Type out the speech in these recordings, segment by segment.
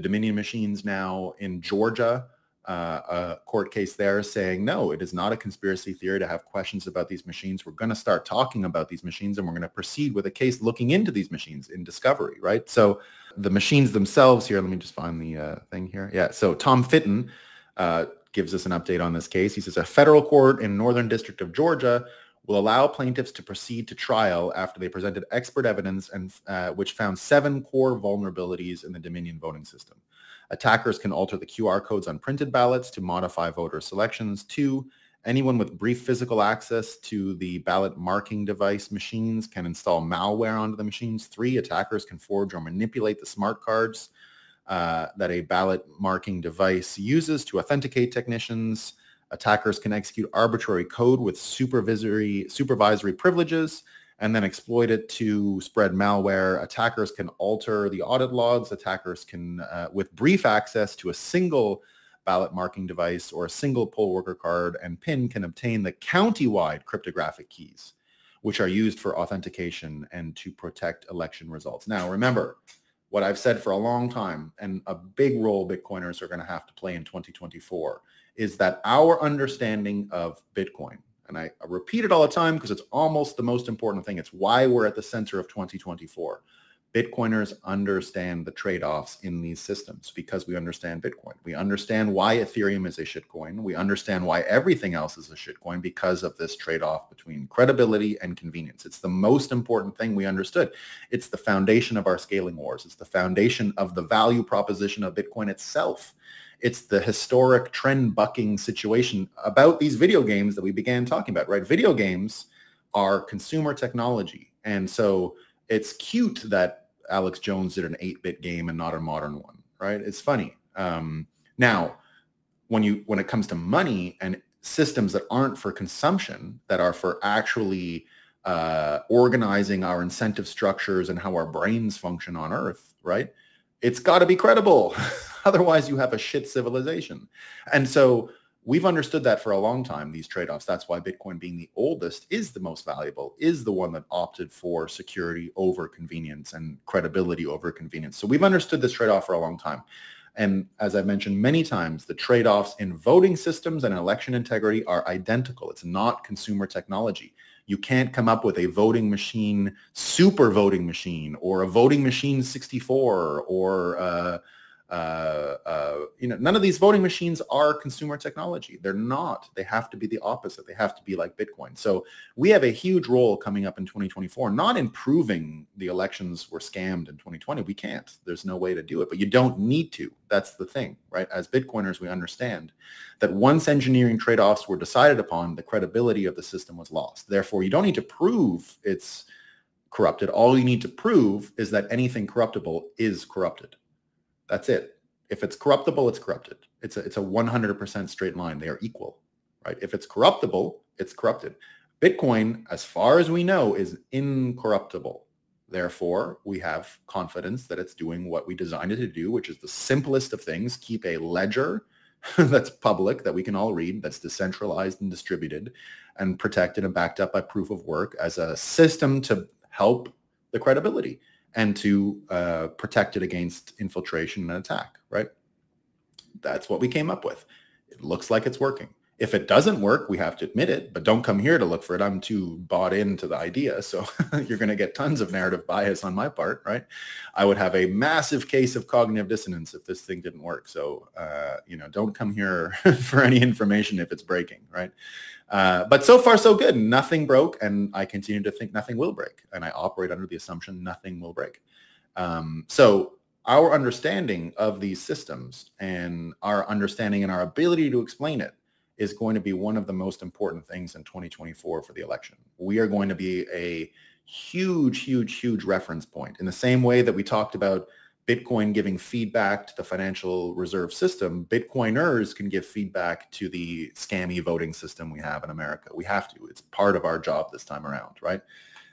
the Dominion machines now in Georgia, uh, a court case there saying, no, it is not a conspiracy theory to have questions about these machines. We're going to start talking about these machines and we're going to proceed with a case looking into these machines in discovery, right? So the machines themselves here, let me just find the uh, thing here. Yeah, so Tom Fitton uh, gives us an update on this case. He says a federal court in Northern District of Georgia will allow plaintiffs to proceed to trial after they presented expert evidence and uh, which found seven core vulnerabilities in the Dominion voting system. Attackers can alter the QR codes on printed ballots to modify voter selections. Two, anyone with brief physical access to the ballot marking device machines can install malware onto the machines. Three, attackers can forge or manipulate the smart cards uh, that a ballot marking device uses to authenticate technicians. Attackers can execute arbitrary code with supervisory, supervisory privileges and then exploit it to spread malware. Attackers can alter the audit logs. Attackers can, uh, with brief access to a single ballot marking device or a single poll worker card and PIN can obtain the county-wide cryptographic keys, which are used for authentication and to protect election results. Now, remember, what I've said for a long time and a big role Bitcoiners are going to have to play in 2024 is that our understanding of Bitcoin, and I, repeat it all the time because it's almost the most important thing. It's why we're at the center of 2024. Bitcoiners understand the trade-offs in these systems because we understand Bitcoin. We understand why Ethereum is a shitcoin. We understand why everything else is a shitcoin because of this trade-off between credibility and convenience. It's the most important thing we understood. It's the foundation of our scaling wars. It's the foundation of the value proposition of Bitcoin itself. It's the historic trend bucking situation about these video games that we began talking about, right? Video games are consumer technology. And so it's cute that Alex Jones did an 8-bit game and not a modern one, right? It's funny. Um, now, when you when it comes to money and systems that aren't for consumption, that are for actually uh, organizing our incentive structures and how our brains function on Earth, right? It's got to be credible. Otherwise, you have a shit civilization. And so we've understood that for a long time, these trade-offs. That's why Bitcoin being the oldest is the most valuable, is the one that opted for security over convenience and credibility over convenience. So we've understood this trade-off for a long time. And as I've mentioned many times, the trade-offs in voting systems and election integrity are identical. It's not consumer technology. You can't come up with a voting machine, super voting machine, or a voting machine 64, or uh, uh, you know, none of these voting machines are consumer technology. They're not. They have to be the opposite. They have to be like Bitcoin. So we have a huge role coming up in 2024, not in proving the elections were scammed in 2020. We can't. There's no way to do it, but you don't need to. That's the thing, right? As Bitcoiners, we understand that once engineering trade-offs were decided upon, the credibility of the system was lost. Therefore, you don't need to prove it's corrupted. All you need to prove is that anything corruptible is corrupted. That's it. If it's corruptible, it's corrupted. It's a, it's a 100% straight line. They are equal, right? If it's corruptible, it's corrupted. Bitcoin, as far as we know, is incorruptible. Therefore, we have confidence that it's doing what we designed it to do, which is the simplest of things, keep a ledger that's public, that we can all read, that's decentralized and distributed and protected and backed up by proof of work as a system to help the credibility and to uh, protect it against infiltration and attack, right? That's what we came up with. It looks like it's working. If it doesn't work, we have to admit it, but don't come here to look for it. I'm too bought into the idea. So you're going to get tons of narrative bias on my part, right? I would have a massive case of cognitive dissonance if this thing didn't work. So, uh, you know, don't come here for any information if it's breaking, right? Uh, but so far, so good. Nothing broke, and I continue to think nothing will break. And I operate under the assumption nothing will break. Um, so our understanding of these systems and our understanding and our ability to explain it is going to be one of the most important things in 2024 for the election. We are going to be a huge, huge, huge reference point in the same way that we talked about Bitcoin giving feedback to the financial reserve system, Bitcoiners can give feedback to the scammy voting system we have in America. We have to. It's part of our job this time around, right?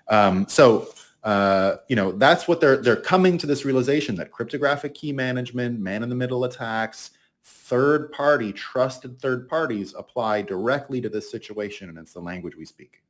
Um, so, uh, you know, that's what they're they're coming to this realization that cryptographic key management, man-in-the-middle attacks, third-party trusted third parties apply directly to this situation, and it's the language we speak.